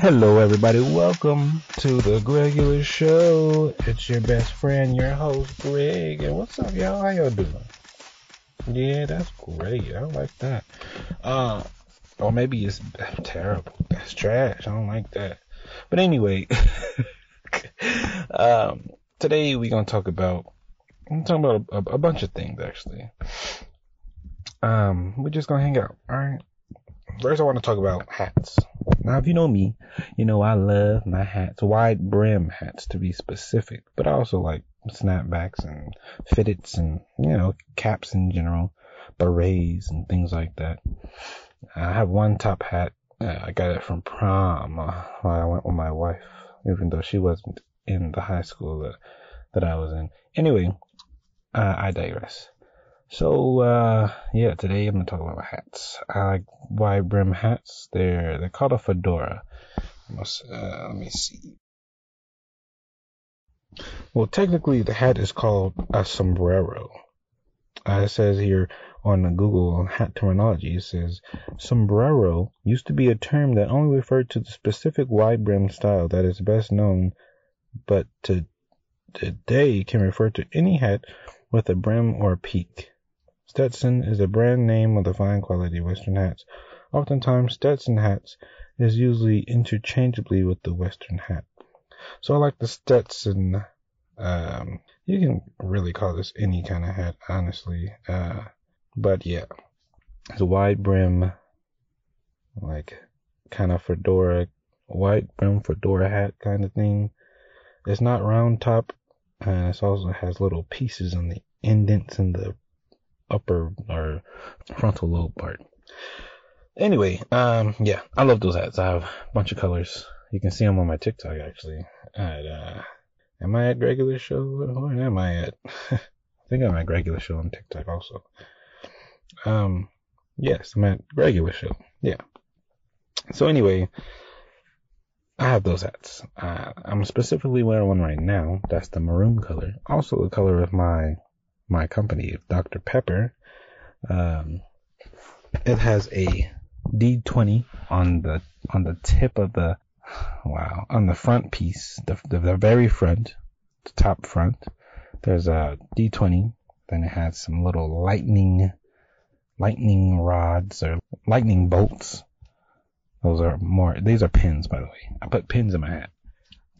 Hello, everybody. Welcome to the Gregular Show. It's your best friend, your host, Greg. And what's up, y'all? How y'all doing? Yeah, that's great. I like that. Uh, or maybe it's terrible. That's trash. I don't like that. But anyway, um, today we're gonna talk about. I'm talking about a, a, bunch of things actually. Um, we're just gonna hang out. All right. First, I want to talk about hats. Now, if you know me, you know I love my hats, wide brim hats to be specific, but I also like snapbacks and fitteds and, you know, caps in general, berets and things like that. I have one top hat. Uh, I got it from prom uh, I went with my wife, even though she wasn't in the high school that, that I was in. Anyway, uh, I digress. So uh, yeah, today I'm gonna talk about my hats. I like wide brim hats. They're they're called a fedora. Must, uh, let me see. Well, technically, the hat is called a sombrero. Uh, it says here on the Google hat terminology, it says sombrero used to be a term that only referred to the specific wide brim style that is best known, but to today can refer to any hat with a brim or peak. Stetson is a brand name of the fine quality Western hats. Oftentimes, Stetson hats is usually interchangeably with the Western hat. So I like the Stetson. Um, you can really call this any kind of hat, honestly. Uh, but yeah, it's a wide brim, like kind of fedora, white brim fedora hat kind of thing. It's not round top, and it also has little pieces on the indents in the upper or frontal lobe part. Anyway, um, yeah, I love those hats. I have a bunch of colors. You can see them on my TikTok actually. At, uh, am I at regular show? Where am I at? I think I'm at Gregular show on TikTok also. Um, yes, I'm at Gregular show. Yeah. So anyway, I have those hats. Uh, I'm specifically wearing one right now. That's the maroon color. Also the color of my my company, Dr. Pepper. Um, it has a D20 on the on the tip of the wow on the front piece, the the, the very front, the top front. There's a D20. Then it has some little lightning lightning rods or lightning bolts. Those are more. These are pins, by the way. I put pins in my hat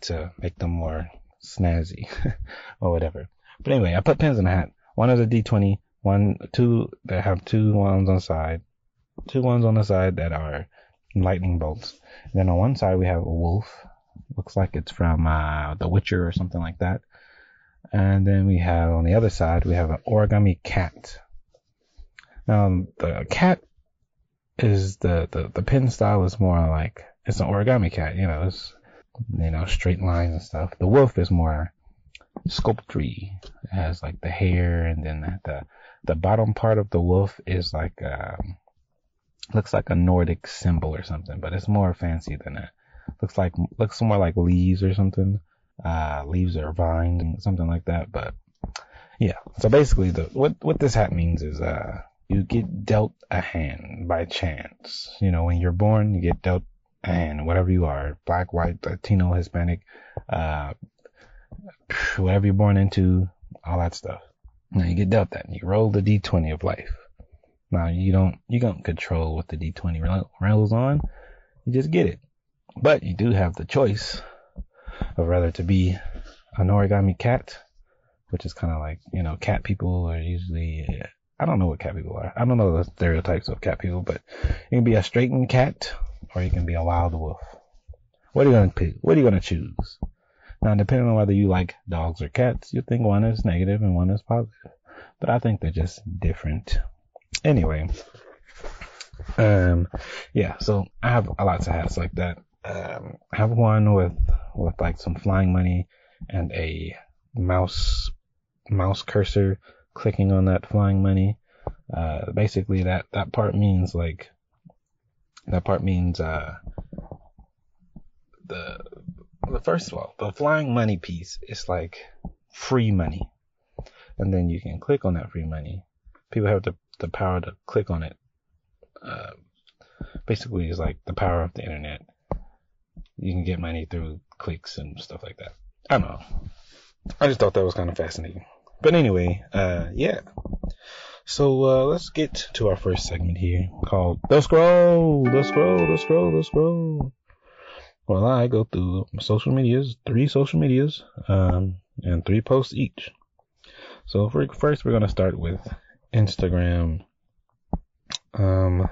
to make them more snazzy or whatever. But anyway, I put pins in the hat. One is a D20, one, two that have two ones on the side, two ones on the side that are lightning bolts. And then on one side we have a wolf. Looks like it's from uh, The Witcher or something like that. And then we have on the other side we have an origami cat. Now the cat is the, the the pin style is more like it's an origami cat, you know, it's you know straight lines and stuff. The wolf is more sculptry. It has like the hair and then the the bottom part of the wolf is like um looks like a Nordic symbol or something, but it's more fancy than that. Looks like looks more like leaves or something. Uh leaves or vines, something like that. But yeah. So basically the what what this hat means is uh you get dealt a hand by chance. You know, when you're born you get dealt a hand, whatever you are, black, white, Latino, Hispanic, uh whatever you're born into, all that stuff. Now you get dealt that and you roll the D20 of life. Now you don't, you don't control what the D20 rolls on. You just get it. But you do have the choice of whether to be an origami cat, which is kind of like, you know, cat people are usually, I don't know what cat people are. I don't know the stereotypes of cat people, but you can be a straightened cat or you can be a wild wolf. What are you going to pick? What are you going to choose? Now, depending on whether you like dogs or cats, you think one is negative and one is positive. But I think they're just different. Anyway, um, yeah, so I have a lots of hats like that. Um, I have one with, with like some flying money and a mouse, mouse cursor clicking on that flying money. Uh, basically that, that part means like, that part means, uh, the, first of all, the flying money piece is like free money. And then you can click on that free money. People have the, the power to click on it. Uh, basically, it's like the power of the internet. you can get money through clicks and stuff like that. I don't know. I just thought that was kind of fascinating. But anyway, uh, yeah. So uh, let's get to our first segment here called The Scroll, The Scroll, The Scroll, The Scroll. Well, I go through social medias, three social medias, um, and three posts each. So for, first, we're going to start with Instagram. Um,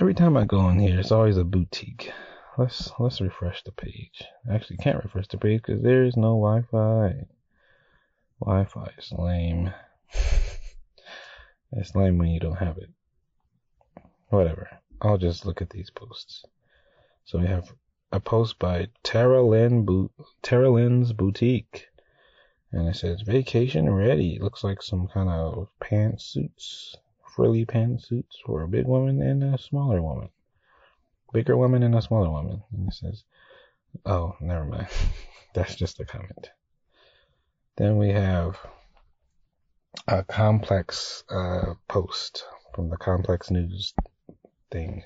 every time I go in here, it's always a boutique. Let's let's refresh the page. Actually, can't refresh the page because there is no Wi-Fi. Wi-Fi is lame. it's lame when you don't have it. Whatever. I'll just look at these posts. So we have a post by Tara Lynn Bo- Tara Lynn's Boutique. And it says vacation ready. looks like some kind of pantsuits, frilly pantsuits for a big woman and a smaller woman bigger woman and a smaller woman. And it says, oh, never mind. That's just a comment. Then we have a complex uh, post from the complex news thing.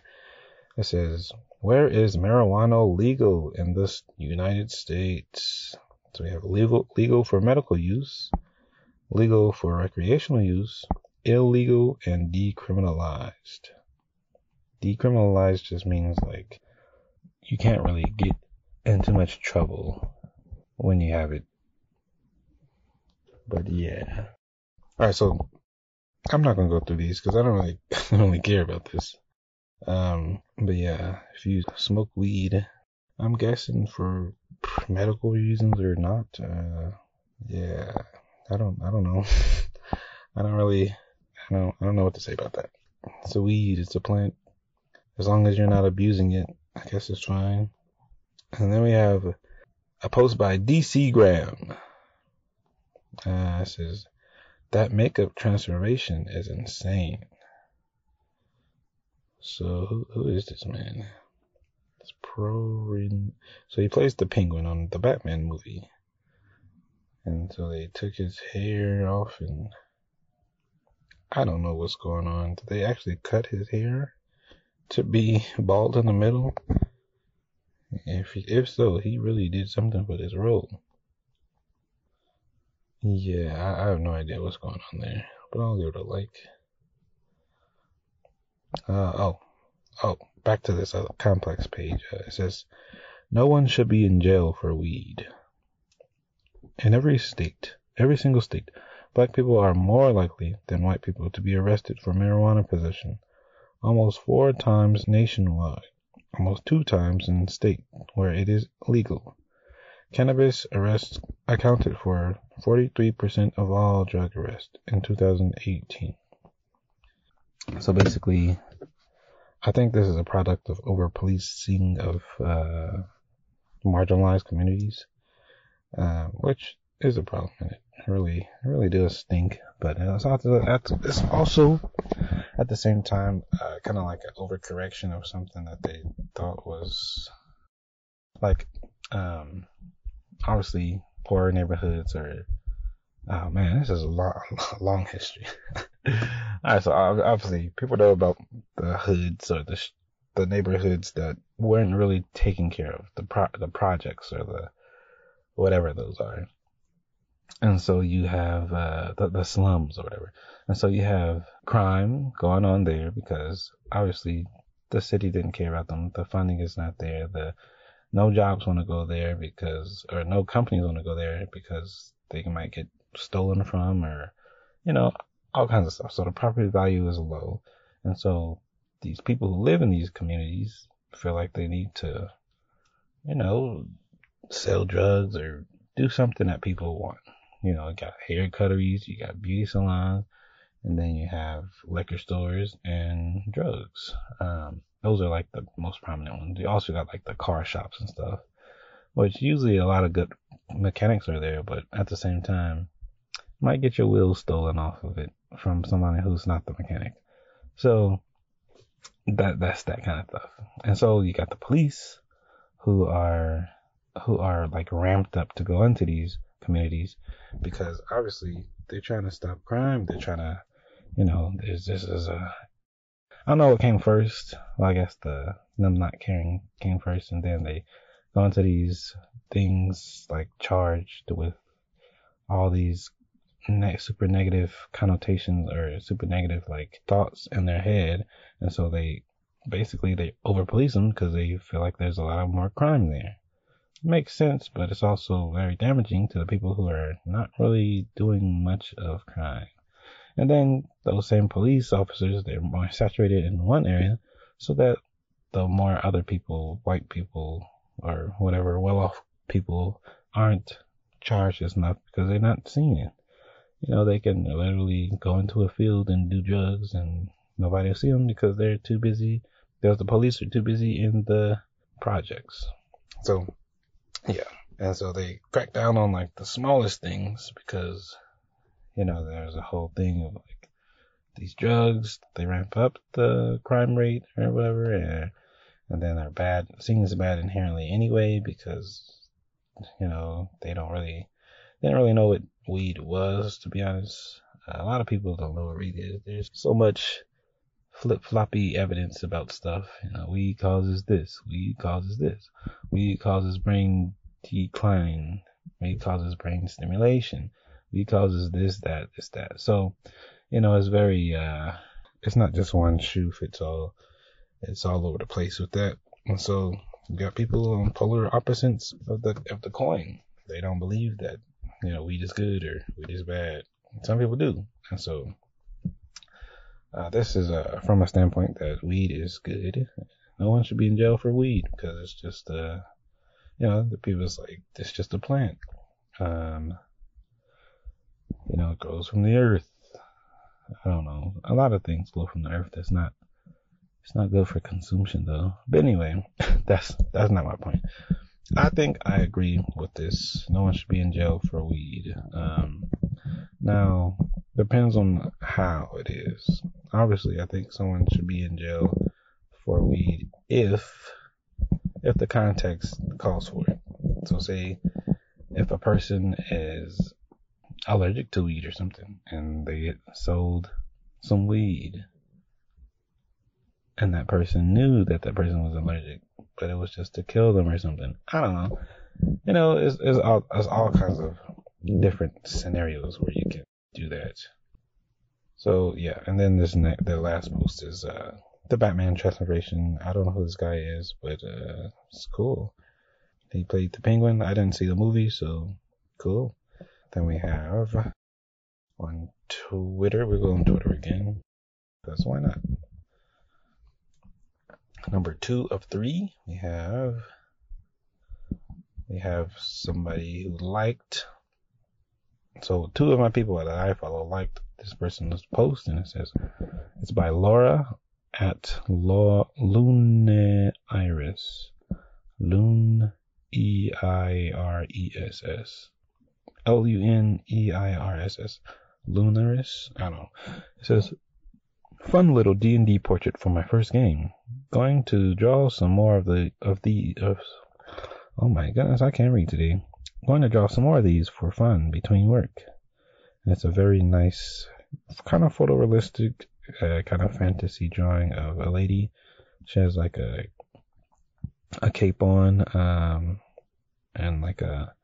It says, where is marijuana legal in this United States? So we have legal, legal for medical use, legal for recreational use, illegal and decriminalized decriminalized just means like you can't really get into much trouble when you have it. But yeah. Alright, so I'm not gonna go through these because I don't really I don't really care about this. Um, but yeah, if you smoke weed, I'm guessing for medical reasons or not. Uh, yeah, I don't I don't know. I don't really I don't I don't know what to say about that. It's a weed, it's a plant as long as you're not abusing it, I guess it's fine. And then we have a post by DC Graham. Uh, says, that makeup transformation is insane. So who, is this man? It's Pro. So he plays the Penguin on the Batman movie, and so they took his hair off, and I don't know what's going on. Did they actually cut his hair? to be bald in the middle? If if so, he really did something for this role. Yeah, I, I have no idea what's going on there, but I'll give it a like. Uh, oh, oh, back to this other complex page. Uh, it says, no one should be in jail for weed. In every state, every single state, black people are more likely than white people to be arrested for marijuana possession almost four times nationwide, almost two times in state where it is legal. Cannabis arrests accounted for 43% of all drug arrests in 2018. So basically, I think this is a product of over policing of uh, marginalized communities, uh, which is a problem. And it really, it really does stink. But it's also, it's also at the same time, uh, kind of like an overcorrection of something that they thought was like, um, obviously poor neighborhoods or, oh man, this is a long, long history. All right, so obviously people know about the hoods or the sh- the neighborhoods that weren't really taken care of, the pro- the projects or the whatever those are. And so you have uh, the, the slums or whatever. And so you have crime going on there because obviously the city didn't care about them. The funding is not there. The no jobs want to go there because, or no companies want to go there because they might get stolen from or, you know, all kinds of stuff. So the property value is low. And so these people who live in these communities feel like they need to, you know, sell drugs or do something that people want. You know, you got hair cutteries, you got beauty salons, and then you have liquor stores and drugs. Um, those are like the most prominent ones. You also got like the car shops and stuff, which usually a lot of good mechanics are there, but at the same time, might get your wheels stolen off of it from somebody who's not the mechanic. So that that's that kind of stuff. And so you got the police who are who are like ramped up to go into these communities because obviously they're trying to stop crime. They're trying to, you know, there's this is a I don't know what came first. Well, I guess the them not caring came first, and then they go into these things like charged with all these ne- super negative connotations or super negative like thoughts in their head, and so they basically they over police them because they feel like there's a lot of more crime there. It makes sense, but it's also very damaging to the people who are not really doing much of crime. And then those same police officers, they're more saturated in one area so that the more other people, white people or whatever well off people aren't charged as much because they're not seeing it. You know, they can literally go into a field and do drugs and nobody will see them because they're too busy. Because the police are too busy in the projects. So, yeah. And so they crack down on like the smallest things because, you know, there's a whole thing of like these drugs, they ramp up the crime rate or whatever, and, and then they're bad. Seeing bad inherently anyway because, you know, they don't really, they don't really know what weed was, to be honest. A lot of people don't know what weed is. There's so much flip floppy evidence about stuff. You know, weed causes this, weed causes this, weed causes brain decline, weed causes brain stimulation, weed causes this, that, this, that. So, you know, it's very, uh, it's not just one shoe fits all. It's all over the place with that. And so you got people on polar opposites of the of the coin. They don't believe that you know weed is good or weed is bad. Some people do, and so uh, this is uh, from a standpoint that weed is good. No one should be in jail for weed because it's just uh, you know the people's like it's just a plant. Um, you know, it grows from the earth. I don't know. A lot of things grow from the earth. That's not it's not good for consumption though. But anyway, that's that's not my point. I think I agree with this. No one should be in jail for weed. Um, now depends on how it is. Obviously, I think someone should be in jail for weed if if the context calls for it. So say if a person is allergic to weed or something and they get sold some weed and that person knew that that person was allergic, but it was just to kill them or something. I don't know. You know, it's, it's all it's all kinds of different scenarios where you can do that. So yeah, and then this ne- the last post is uh, the Batman transformation. I don't know who this guy is, but uh, it's cool. He played the Penguin. I didn't see the movie, so cool. Then we have on Twitter. We're going Twitter again, because why not? Number two of three, we have we have somebody who liked. So two of my people that I follow liked this person's post, and it says it's by Laura at Law Lune Iris. Lune E I R E S S. L U N E I R S S. Lunaris? I don't know. It says Fun little D&D portrait for my first game. Going to draw some more of the of the of Oh my goodness, I can't read today. Going to draw some more of these for fun between work. And it's a very nice, kind of photorealistic, uh, kind of fantasy drawing of a lady. She has like a a cape on, um, and like a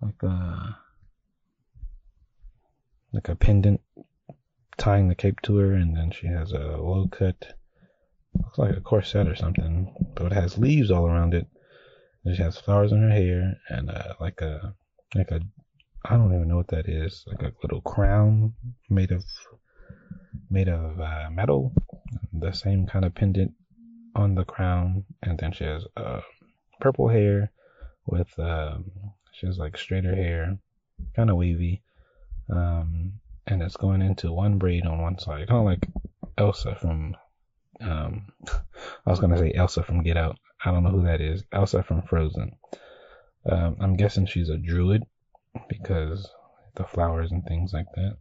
like a like a pendant tying the cape to her, and then she has a low cut, looks like a corset or something, but it has leaves all around it. And she has flowers in her hair, and uh, like a like a I don't even know what that is, like a little crown made of made of uh, metal, the same kind of pendant on the crown, and then she has uh, purple hair with um, she has like straighter hair, kind of wavy. Um, and it's going into one braid on one side, kind of like Elsa from. Um, I was gonna say Elsa from Get Out. I don't know who that is. Elsa from Frozen. Um, I'm guessing she's a druid because the flowers and things like that.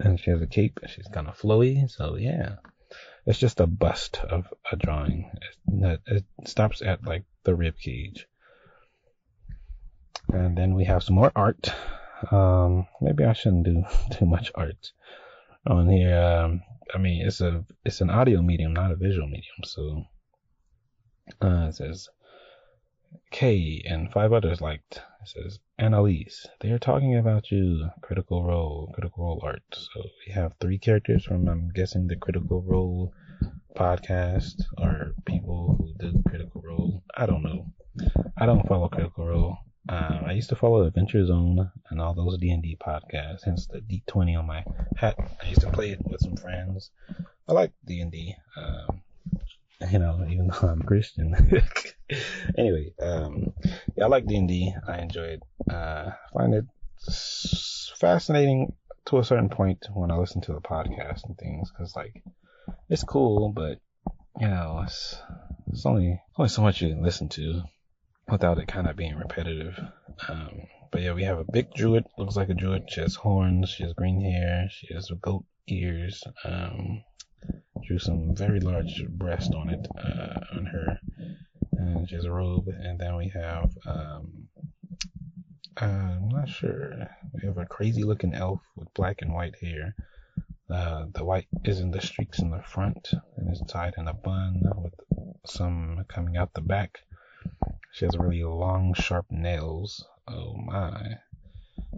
And she has a cape. She's kind of flowy. So yeah, it's just a bust of a drawing. It, it stops at like the rib cage. And then we have some more art. Um, maybe I shouldn't do too much art on here. Um, I mean, it's a it's an audio medium, not a visual medium. So uh, it says K and five others liked. It says Annalise. They are talking about you. Critical Role, Critical Role art. So we have three characters from I'm guessing the Critical Role podcast or people who did Critical Role. I don't know. I don't follow Critical Role. Um, I used to follow Adventure Zone and all those D and D podcasts. Hence the D twenty on my hat. I used to play it with some friends. I like D and D. Um, you know, even though I'm Christian. anyway, um, yeah, I like D and D. I enjoy it. Uh, find it fascinating to a certain point when I listen to the podcast and things, because like it's cool, but you know, it's it's only only so much you can listen to without it kind of being repetitive. Um, but yeah, we have a big druid, looks like a druid. She has horns, she has green hair, she has goat ears. Um, drew some very large breast on it, uh, on her, and she has a robe. And then we have, um, uh, I'm not sure. We have a crazy looking elf with black and white hair. Uh, the white is in the streaks in the front and is tied in a bun with some coming out the back. She has really long, sharp nails. Oh my.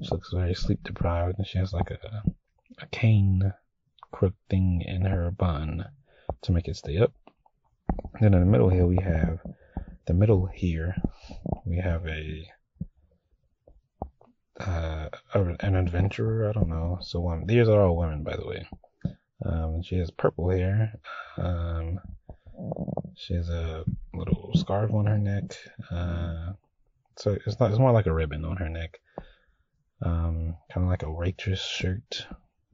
She looks very sleep deprived and she has like a, a cane crook thing in her bun to make it stay up. Then in the middle here we have the middle here we have a uh, an adventurer. I don't know. So um, these are all women, by the way. Um, she has purple hair. Um, she has a little scarf on her neck. Uh, so it's not, it's more like a ribbon on her neck. Um, kind of like a waitress shirt,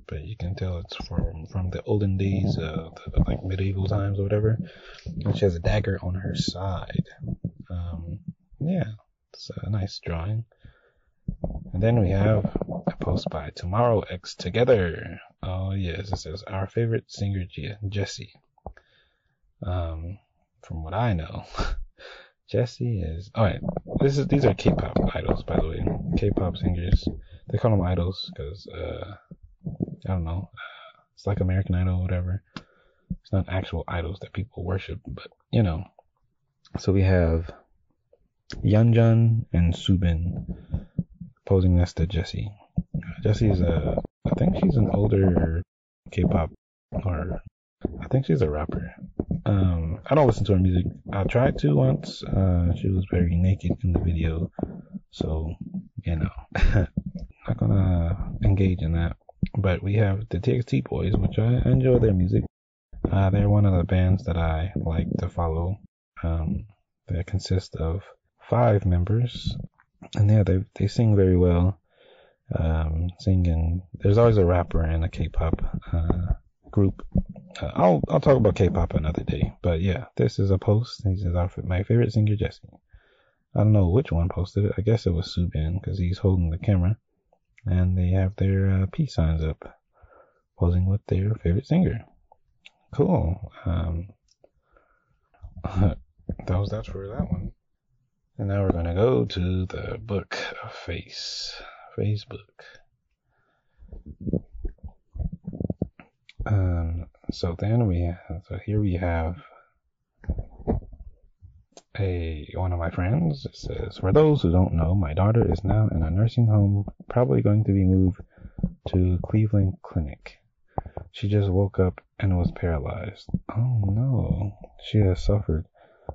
but you can tell it's from, from the olden days, uh, the, like medieval times or whatever. And she has a dagger on her side. Um, yeah, it's a nice drawing. And then we have a post by Tomorrow X Together. Oh yes, it says our favorite singer Jessi. Um, from what I know, Jessi is. Oh, wait, this is these are K-pop idols, by the way. K-pop singers. They call them idols because uh, I don't know. It's like American Idol, or whatever. It's not actual idols that people worship, but you know. So we have Yeonjun and Soobin posing next to Jessi. Jessi's a, I think she's an older K-pop or I think she's a rapper. Um, I don't listen to her music. I tried to once. Uh, she was very naked in the video, so you know, not gonna engage in that. But we have the TXT Boys, which I enjoy their music. Uh, they're one of the bands that I like to follow. Um, they consist of five members, and yeah, they they sing very well. Um, singing. There's always a rapper in a K-pop uh, group I'll I'll talk about K-pop another day. But yeah, this is a post. He says, "My favorite singer, Jessi." I don't know which one posted it. I guess it was Soobin because he's holding the camera, and they have their uh, peace signs up, posing with their favorite singer. Cool. Um, that was that for that one. And now we're gonna go to the book of face, Facebook. Um, so then we have, so here we have a one of my friends it says for those who don't know my daughter is now in a nursing home probably going to be moved to cleveland clinic. She just woke up and was paralyzed. Oh no. She has suffered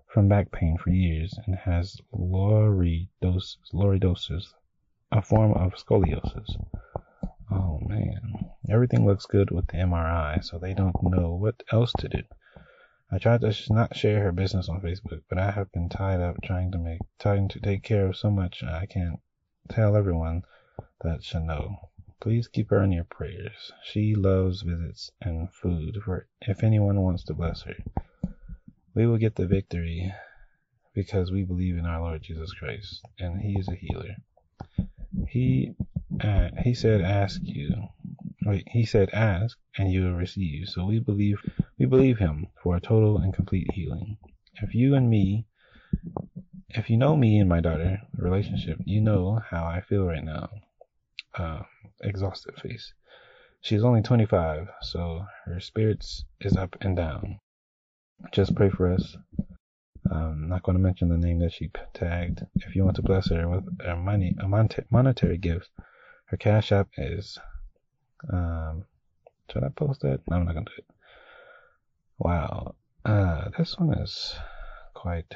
from back pain for years and has lordosis, a form of scoliosis Oh man, everything looks good with the MRI, so they don't know what else to do. I tried to not share her business on Facebook, but I have been tied up trying to make, trying to take care of so much I can't tell everyone that should know. Please keep her in your prayers. She loves visits and food for if anyone wants to bless her. We will get the victory because we believe in our Lord Jesus Christ and he is a healer. He uh, he said, "Ask you." Wait, he said, "Ask, and you will receive." So we believe we believe him for a total and complete healing. If you and me, if you know me and my daughter relationship, you know how I feel right now. Uh, exhausted face. she's only 25, so her spirits is up and down. Just pray for us. I'm not going to mention the name that she tagged. If you want to bless her with a money, a monetary gift, her cash app is. Um, should I post that? No, I'm not to do it. Wow, uh, this one is quite,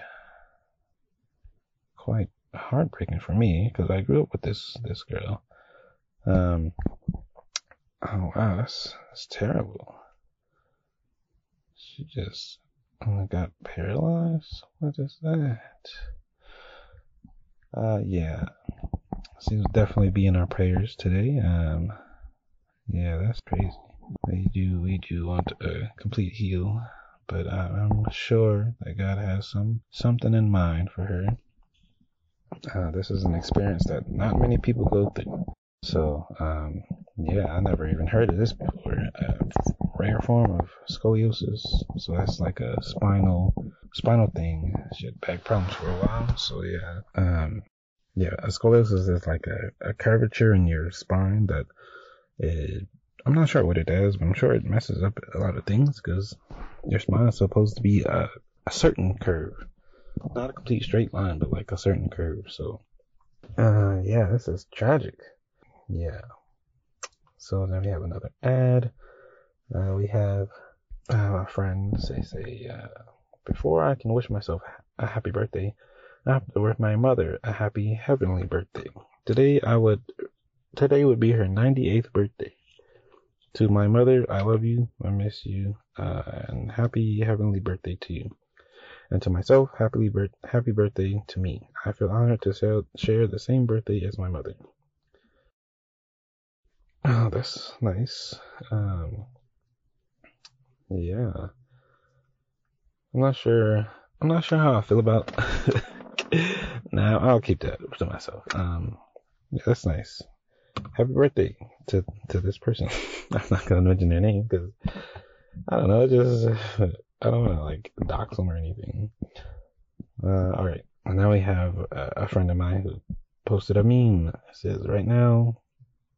quite heartbreaking for me because I grew up with this this girl. Um, oh wow, that's that's terrible. She just got paralyzed. What is that? Uh, yeah, seems definitely be in our prayers today. Um, yeah, that's crazy. We do we do want a complete heal, but I'm sure that God has some something in mind for her. Uh, this is an experience that not many people go through. So, um, yeah, I never even heard of this before. A rare form of scoliosis. So that's like a spinal, spinal thing. She had back problems for a while. So yeah, um, yeah, a scoliosis is like a, a curvature in your spine that it, I'm not sure what it does, but I'm sure it messes up a lot of things because your spine is supposed to be a, a certain curve not a complete straight line, but like a certain curve. So, uh, yeah, this is tragic. Yeah. So then we have another ad. Uh, we have uh, my friends. They say, uh, before I can wish myself a happy birthday, To wish my mother a happy heavenly birthday. Today I would, today would be her 98th birthday. To my mother, I love you, I miss you, uh, and happy heavenly birthday to you. And to myself, happily bir- happy birthday to me. I feel honored to share the same birthday as my mother. Oh, that's nice. Um, yeah. I'm not sure. I'm not sure how I feel about. now I'll keep that to myself. Um, yeah, that's nice. Happy birthday to to this person. I'm not gonna mention their name because I don't know. Just I don't want to like dox them or anything. Uh, all right. Now we have a, a friend of mine who posted a meme. It says, right now,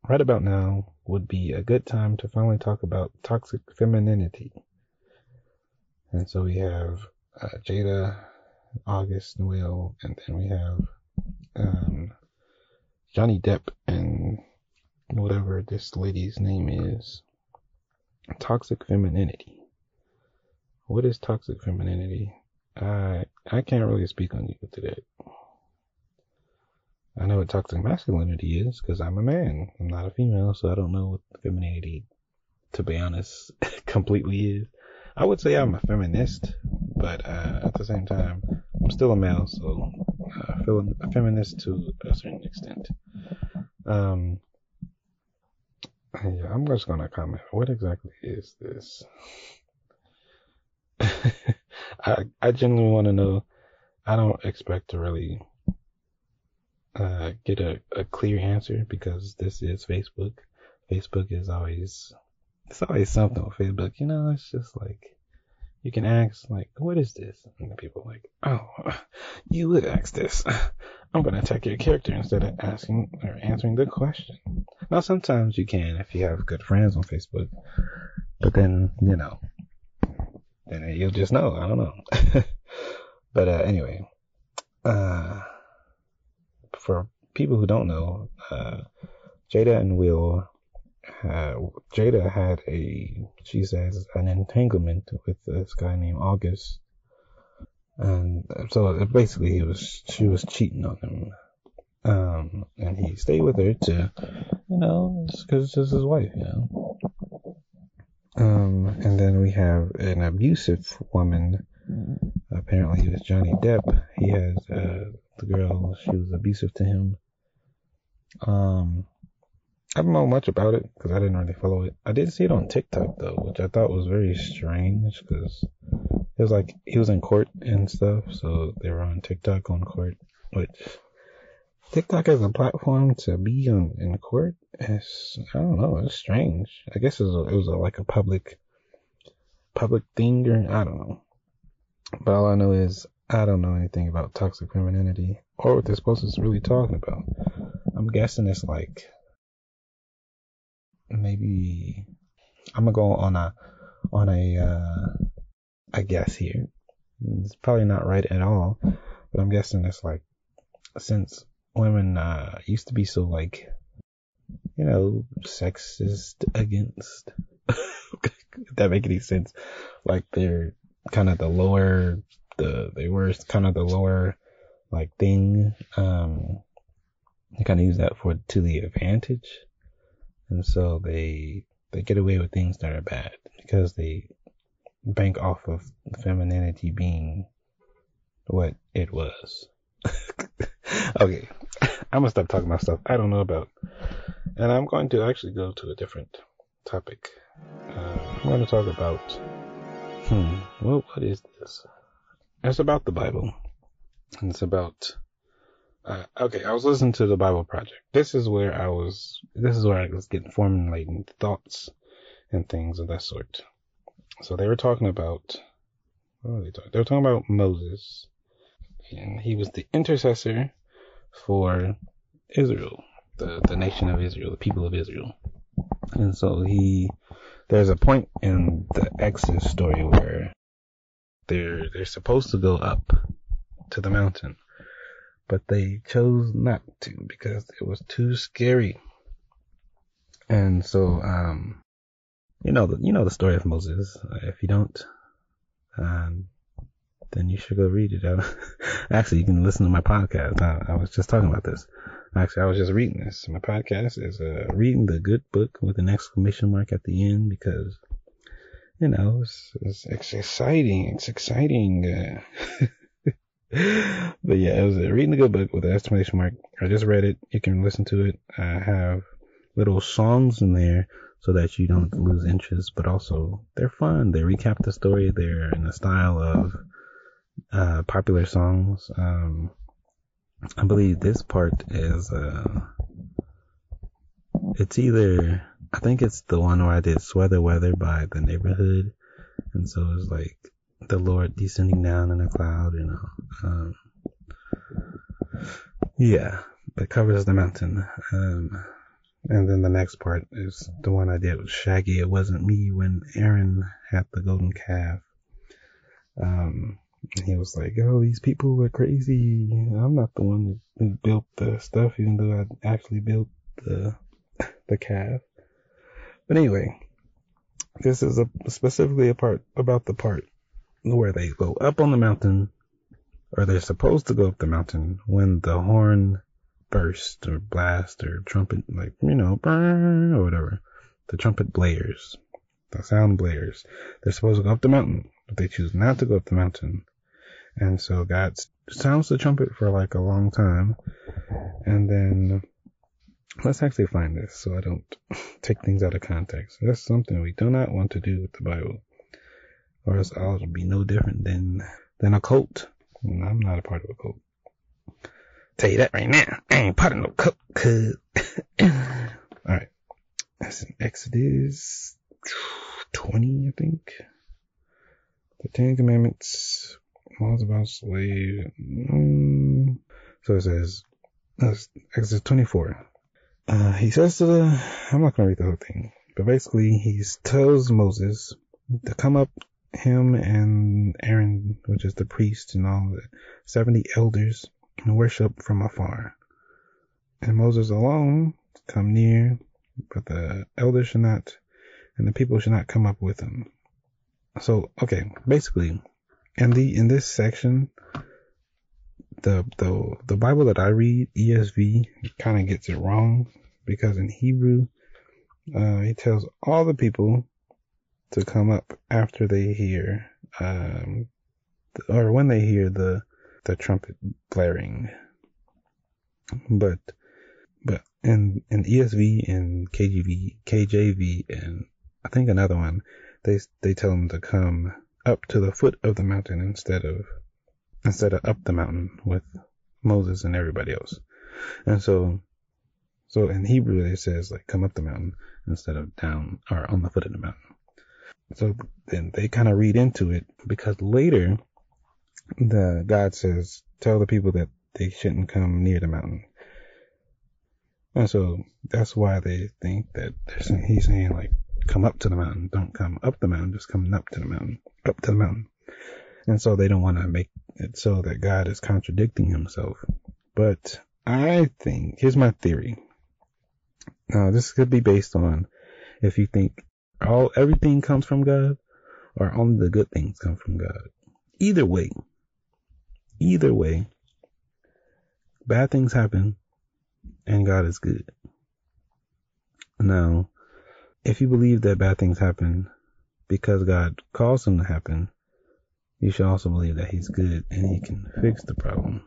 right about now would be a good time to finally talk about toxic femininity. And so we have uh, Jada, August, Noel, and then we have um, Johnny Depp and whatever this lady's name is. Toxic femininity. What is toxic femininity? I I can't really speak on you today. I know what toxic masculinity is because I'm a man. I'm not a female, so I don't know what femininity, to be honest, completely is. I would say I'm a feminist, but uh, at the same time, I'm still a male, so uh, I feel a feminist to a certain extent. Um, yeah, I'm just gonna comment. What exactly is this? I I genuinely want to know. I don't expect to really uh, get a, a clear answer because this is Facebook. Facebook is always it's always something with Facebook. You know, it's just like you can ask like, "What is this?" And people are like, "Oh, you would ask this." I'm gonna attack your character instead of asking or answering the question. Now, sometimes you can if you have good friends on Facebook, but then you know and you'll just know. I don't know. but uh, anyway, uh, for people who don't know, uh, Jada and Will, uh, Jada had a, she says, an entanglement with this guy named August. And so basically he was, she was cheating on him. Um, and he stayed with her to, you know, because it's his wife, you know. Um, and then we have an abusive woman. Apparently, it was Johnny Depp. He has uh, the girl. She was abusive to him. Um, I don't know much about it because I didn't really follow it. I did see it on TikTok though, which I thought was very strange because it was like he was in court and stuff, so they were on TikTok on court, which TikTok as a platform to be on, in court is, I don't know, it's strange. I guess it was, a, it was a, like a public, public thing or, I don't know. But all I know is, I don't know anything about toxic femininity or what this post is really talking about. I'm guessing it's like, maybe I'm gonna go on a on a uh, a guess here. It's probably not right at all, but I'm guessing it's like since women uh, used to be so like you know sexist against. that make any sense? Like they're kind of the lower the they were kind of the lower like thing. Um, they kind of use that for to the advantage, and so they they get away with things that are bad because they bank off of femininity being what it was. okay, I'm gonna stop talking about stuff I don't know about, and I'm going to actually go to a different topic. Uh, I'm going to talk about, hmm, well, what is this? It's about the Bible. And it's about, uh, okay, I was listening to the Bible Project. This is where I was, this is where I was getting formulating thoughts and things of that sort. So they were talking about, what were they talking? They were talking about Moses. And he was the intercessor for Israel, the, the nation of Israel, the people of Israel. And so he, there's a point in the Exodus story where they're they're supposed to go up to the mountain, but they chose not to because it was too scary. And so, um, you know the you know the story of Moses. If you don't, um, then you should go read it. Actually, you can listen to my podcast. I, I, was just talking about this. Actually, I was just reading this. My podcast is uh, reading the good book with an exclamation mark at the end because you know, it's, it's, it's exciting. It's exciting. Uh, but yeah, it was a reading a good book with an exclamation mark. I just read it. You can listen to it. I have little songs in there so that you don't lose interest, but also they're fun. They recap the story. They're in the style of uh, popular songs. Um, I believe this part is uh, it's either I think it's the one where I did Sweater Weather by the neighborhood. And so it's like the Lord descending down in a cloud, you know. Um, yeah, that covers the mountain. Um, and then the next part is the one I did with Shaggy. It wasn't me when Aaron had the golden calf. Um, he was like, "Oh, these people are crazy. I'm not the one who built the stuff, even though I actually built the the calf." But anyway, this is a, specifically a part about the part where they go up on the mountain, or they're supposed to go up the mountain when the horn burst or blast or trumpet, like, you know, or whatever. The trumpet blares. The sound blares. They're supposed to go up the mountain, but they choose not to go up the mountain. And so God sounds the trumpet for like a long time. And then Let's actually find this so I don't take things out of context. That's something we do not want to do with the Bible. Or else I'll be no different than, than a cult. I'm not a part of a cult. Tell you that right now. I ain't part of no cult, cuz. Alright. That's in Exodus 20, I think. The Ten Commandments, laws about slaves. Mm. So it says, Exodus 24. Uh, he says to the, I'm not to read the whole thing, but basically he tells Moses to come up, him and Aaron, which is the priest and all the 70 elders, worship from afar. And Moses alone come near, but the elders should not, and the people should not come up with him. So, okay, basically, in the, in this section, the the the Bible that I read, ESV, kind of gets it wrong because in Hebrew, uh, he tells all the people to come up after they hear, um, or when they hear the the trumpet blaring. But but in in ESV and KJV, KJV, and I think another one, they they tell them to come up to the foot of the mountain instead of instead of up the mountain with Moses and everybody else. And so, so in Hebrew it says like come up the mountain instead of down or on the foot of the mountain. So then they kind of read into it because later the God says tell the people that they shouldn't come near the mountain. And so that's why they think that he's saying like, come up to the mountain. Don't come up the mountain. Just come up to the mountain, up to the mountain. And so they don't want to make it so that God is contradicting himself. But I think, here's my theory. Now this could be based on if you think all, everything comes from God or only the good things come from God. Either way, either way, bad things happen and God is good. Now, if you believe that bad things happen because God caused them to happen, you should also believe that He's good and He can fix the problem.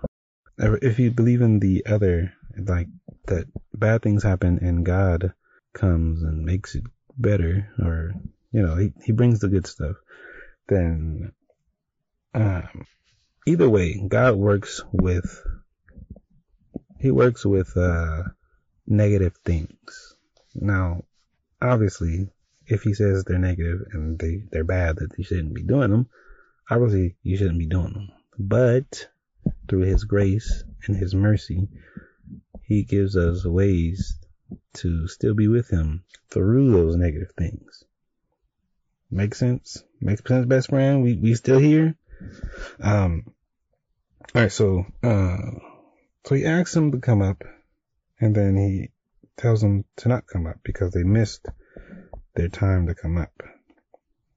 If you believe in the other, like that bad things happen and God comes and makes it better, or you know, He He brings the good stuff, then um, either way, God works with he works with uh, negative things. Now, obviously, if he says they're negative and they, they're bad, that you shouldn't be doing them, obviously you shouldn't be doing them. But through his grace and his mercy, he gives us ways to still be with him through those negative things. Make sense? Makes sense, best friend? We, we still here? Um, alright, so, uh, so he asks him to come up, and then he tells them to not come up because they missed their time to come up.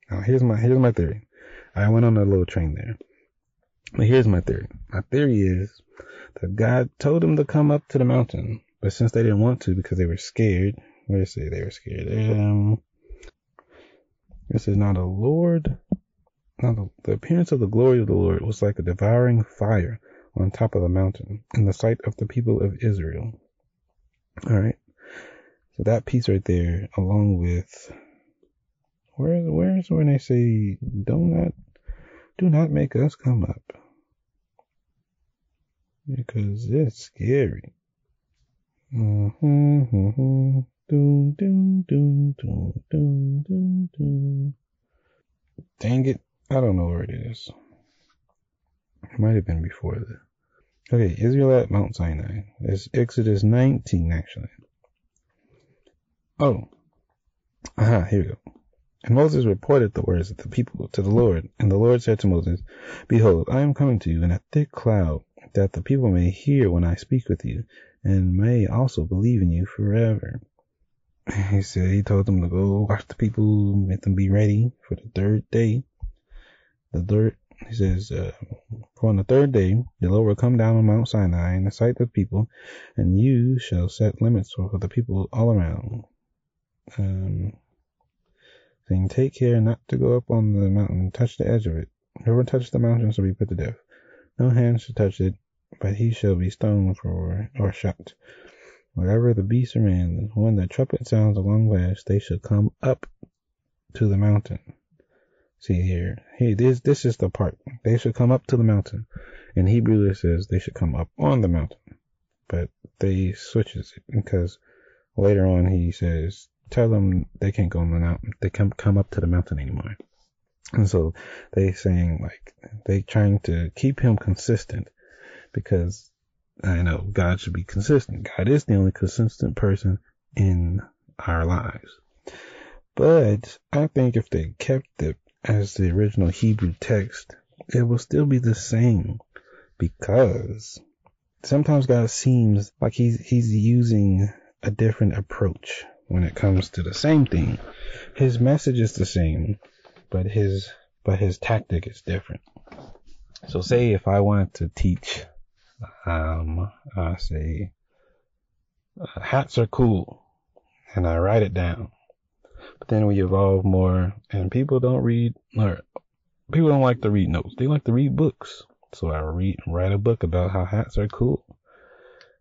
Now here's my here's my theory. I went on a little train there. But here's my theory. My theory is that God told him to come up to the mountain, but since they didn't want to because they were scared, did say they were scared? Um, this is not a Lord. Now the, the appearance of the glory of the Lord was like a devouring fire on top of the mountain in the sight of the people of Israel. All right. So that piece right there, along with where where's when they say do not do not make us come up because it's scary. Dang it. I don't know where it is. It might have been before this. Okay, Israel at Mount Sinai. It's Exodus 19, actually. Oh. Aha, here we go. And Moses reported the words of the people to the Lord. And the Lord said to Moses, Behold, I am coming to you in a thick cloud, that the people may hear when I speak with you, and may also believe in you forever. He said, he told them to go watch the people, make them be ready for the third day. The third, he says, uh, For on the third day the Lord will come down on Mount Sinai in the sight of the people, and you shall set limits for the people all around. Um, saying, Take care not to go up on the mountain, touch the edge of it. Whoever touches the mountain shall be put to death. No hand shall touch it, but he shall be stoned for or shot. Wherever the beast or man, when the trumpet sounds a long blast, they shall come up to the mountain. See here, hey, this this is the part. They should come up to the mountain. In Hebrew, it says they should come up on the mountain, but they switches it because later on he says, tell them they can't go on the mountain. They can come up to the mountain anymore. And so they saying like they trying to keep him consistent because I know God should be consistent. God is the only consistent person in our lives. But I think if they kept it as the original Hebrew text, it will still be the same because sometimes God seems like he's, he's using a different approach when it comes to the same thing. His message is the same, but his, but his tactic is different. So say if I wanted to teach, um, I say, uh, hats are cool and I write it down. But then we evolve more and people don't read or people don't like to read notes. They like to read books. So I read write a book about how hats are cool.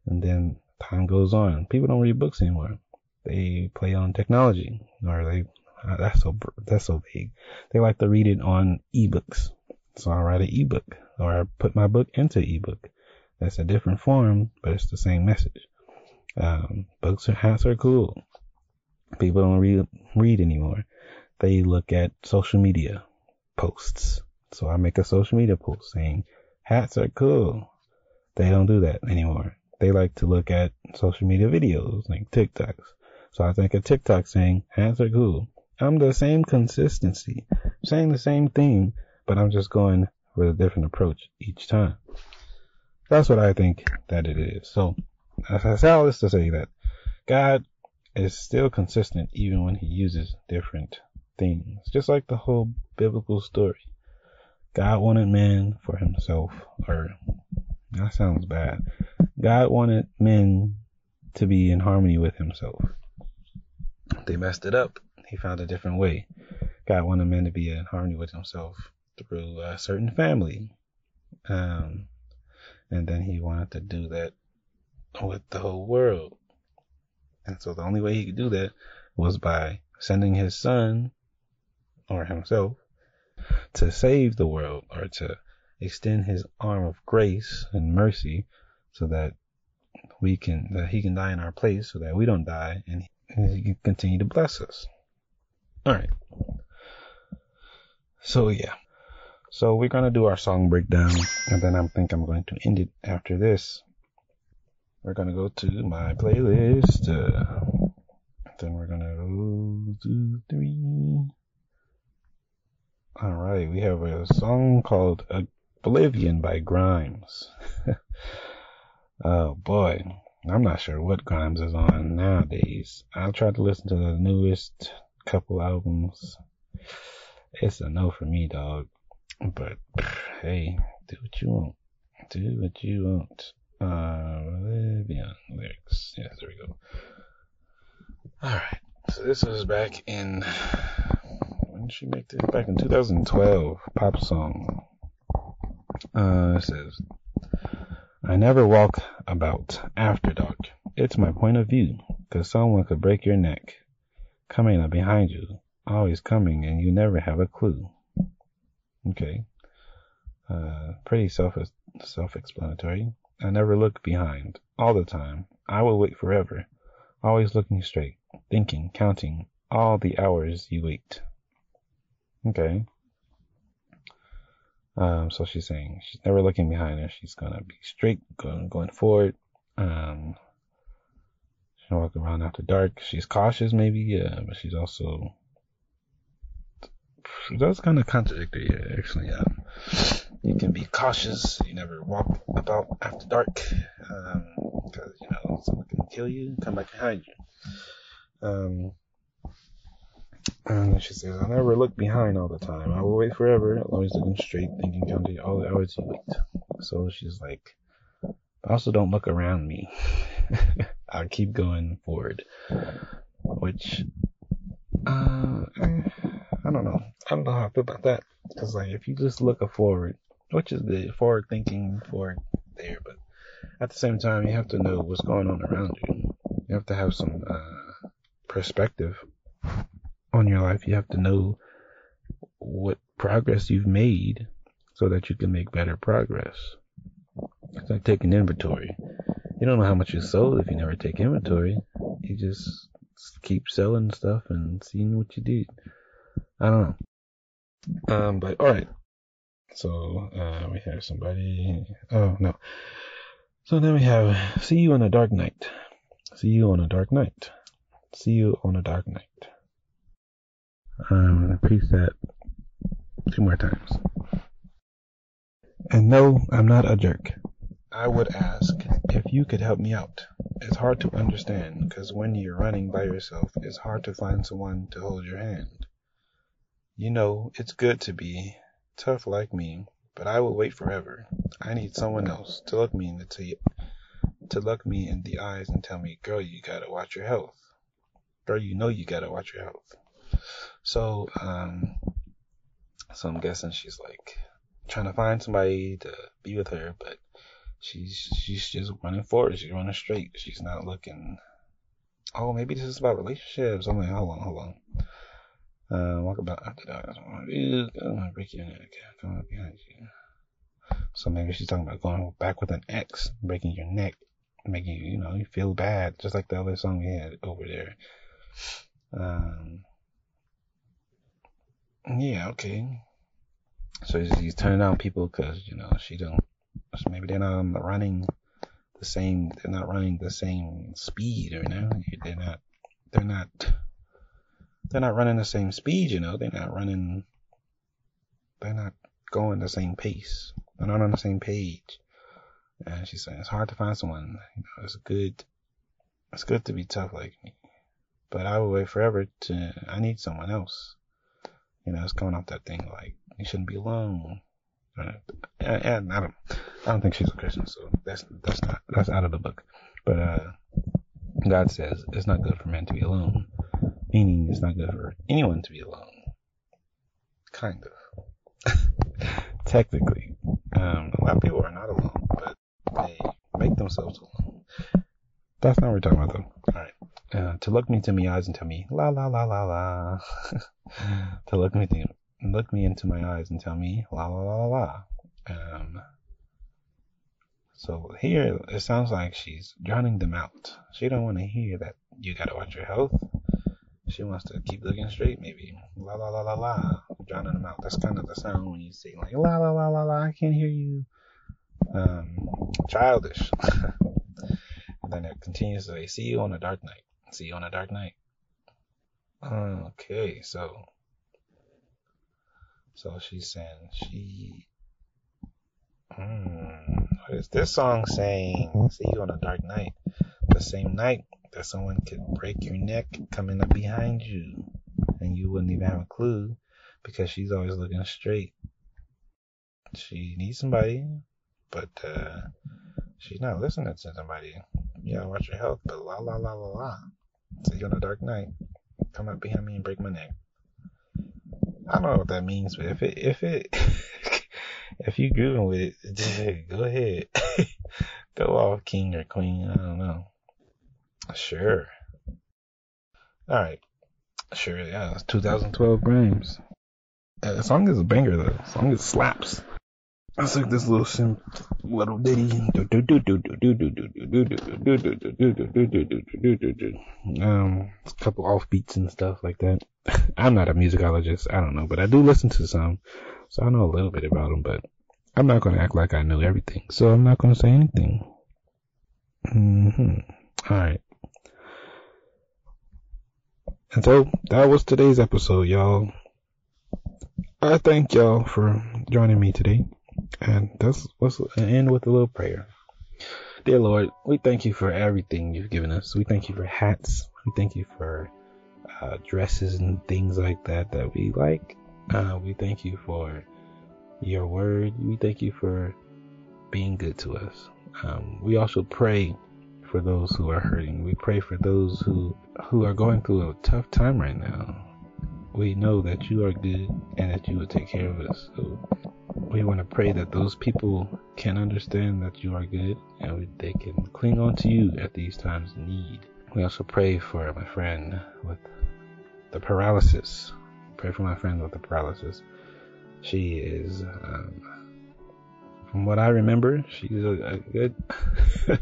And then time goes on. People don't read books anymore. They play on technology or they that's so that's so vague. They like to read it on ebooks. So I write an ebook or I put my book into ebook. That's a different form, but it's the same message. Um, books or hats are cool. People don't read read anymore. They look at social media posts. So I make a social media post saying hats are cool. They don't do that anymore. they like to look at social media videos like TikToks. So I think a TikTok saying hats are cool. I'm the same consistency, saying the same thing, but I'm just going with a different approach each time. That's what I think that it is. So I say all this to say that God is still consistent even when he uses different things. Just like the whole biblical story. God wanted man for himself, or that sounds bad. God wanted men to be in harmony with himself. They messed it up. He found a different way. God wanted men to be in harmony with himself through a certain family. Um, and then he wanted to do that with the whole world. And so the only way he could do that was by sending his son or himself to save the world or to extend his arm of grace and mercy so that we can that he can die in our place so that we don't die and he can continue to bless us. All right. So yeah. So we're gonna do our song breakdown and then I think I'm going to end it after this. We're gonna go to my playlist. Uh, then we're gonna go two, three. All right, we have a song called Oblivion by Grimes. oh boy, I'm not sure what Grimes is on nowadays. I tried to listen to the newest couple albums. It's a no for me, dog. But hey, do what you want. Do what you want. Uh, lyrics. Yes, there we go. Alright, so this was back in when did she make this? Back in 2012, pop song. Uh, it says, I never walk about after dark. It's my point of view, cause someone could break your neck. Coming up behind you, always coming, and you never have a clue. Okay. Uh, pretty self self-explanatory. I never look behind. All the time. I will wait forever. Always looking straight, thinking, counting all the hours you wait. Okay. Um, so she's saying she's never looking behind her. She's gonna be straight, going going forward. Um, walk around after dark. She's cautious, maybe, yeah, but she's also that's kind of contradictory, actually. Yeah, you can be cautious. You never walk about after dark, Um, because um, you know someone can kill you, and come back behind you. Um, and she says, I never look behind all the time. I will wait forever, always looking straight, thinking, counting all the hours you wait. So she's like, I also don't look around me. I'll keep going forward. Which, uh, I don't know. I don't know how I feel about that. Because, like, if you just look forward, which is good, forward thinking, forward there, but at the same time, you have to know what's going on around you. You have to have some, uh, perspective on your life, you have to know what progress you've made so that you can make better progress. It's like taking inventory. You don't know how much you sold if you never take inventory. You just keep selling stuff and seeing what you did. I don't know. Um, but alright. So, uh, we have somebody. Oh, no. So then we have See You on a Dark Night. See You on a Dark Night. See You on a Dark Night. I'm um, repeat that two more times. And no, I'm not a jerk. I would ask if you could help me out. It's hard to understand because when you're running by yourself, it's hard to find someone to hold your hand. You know, it's good to be tough like me, but I will wait forever. I need someone else to look me in the to look me in the eyes and tell me, girl, you gotta watch your health. Girl, you know you gotta watch your health. So, um, so I'm guessing she's like trying to find somebody to be with her, but she's she's just running forward. She's running straight. She's not looking. Oh, maybe this is about relationships. I'm like, hold on, hold on. Uh, walk about after that. I'm break your neck. Come up behind you. So maybe she's talking about going back with an ex, breaking your neck, making you, you know, you feel bad, just like the other song we had over there. Um, yeah, okay. So he's he's turning down people because you know she don't. Maybe they're not on the running the same. They're not running the same speed. You know, they're not. They're not. They're not running the same speed. You know, they're not running. They're not going the same pace. They're not on the same page. And she's saying it's hard to find someone. You know, it's good. It's good to be tough like me, but I will wait forever to. I need someone else. You know, it's coming off that thing like you shouldn't be alone. And, I don't, I don't think she's a Christian, so that's that's not that's out of the book. But uh, God says it's not good for men to be alone, meaning it's not good for anyone to be alone. Kind of. Technically, um, a lot of people are not alone, but they make themselves alone. That's not what we're talking about, though. All right. Uh, to look me to my eyes and tell me la la la la la. to look me to, look me into my eyes and tell me la la la la. Um, so here it sounds like she's drowning them out. She don't want to hear that you gotta watch your health. She wants to keep looking straight, maybe la la la la la, drowning them out. That's kind of the sound when you say like la la la la la. I can't hear you. Um, childish. and then it continues to say, "See you on a dark night. See you on a dark night." Okay, so so she's saying she. Hmm, what is this song saying? See you on a dark night. The same night that someone could break your neck coming up behind you. And you wouldn't even have a clue because she's always looking straight. She needs somebody, but uh, she's not listening to somebody. You gotta watch your health, but la la la la la. See you on a dark night. Come up behind me and break my neck. I don't know what that means, but if it if it if you grooving with it, just go ahead. go off king or queen. I don't know. Sure. All right. Sure. Yeah. It's 2012 Grimes. Uh, the song is a banger though. The song is slaps. It's like this little sim, little ditty. Um, a couple offbeats and stuff like that. I'm not a musicologist. I don't know, but I do listen to some, so I know a little bit about them. But I'm not to act like I know everything, so I'm not to say anything. Mm-hmm. All right. And so that was today's episode, y'all. I thank y'all for joining me today. And that's let's end with a little prayer. Dear Lord, we thank you for everything you've given us. We thank you for hats. We thank you for uh, dresses and things like that that we like. Uh, we thank you for your word. We thank you for being good to us. Um, we also pray for those who are hurting. We pray for those who who are going through a tough time right now. We know that you are good and that you will take care of us. So we want to pray that those people can understand that you are good and they can cling on to you at these times of need. We also pray for my friend with the paralysis. Pray for my friend with the paralysis. She is, um, from what I remember, she's a, a good,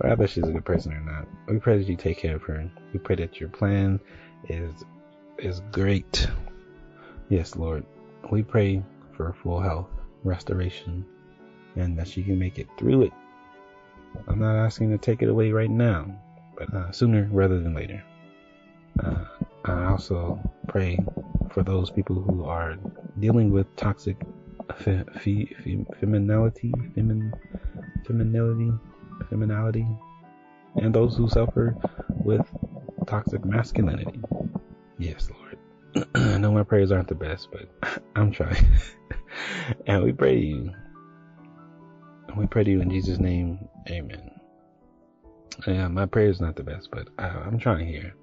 rather she's a good person or not. We pray that you take care of her. We pray that your plan is is great. Yes, Lord. We pray for full health, restoration, and that she can make it through it. I'm not asking to take it away right now, but uh, sooner rather than later. Uh, I also pray for those people who are dealing with toxic fe- fe- femininity, femin- femininity, femininity, and those who suffer with toxic masculinity. Yes, Lord. I know my prayers aren't the best, but I'm trying. and we pray to you. And we pray to you in Jesus' name. Amen. Yeah, my prayer is not the best, but I, I'm trying here.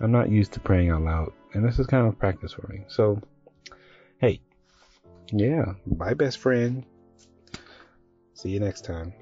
I'm not used to praying out loud, and this is kind of practice for me. So, hey, yeah, bye, best friend. See you next time.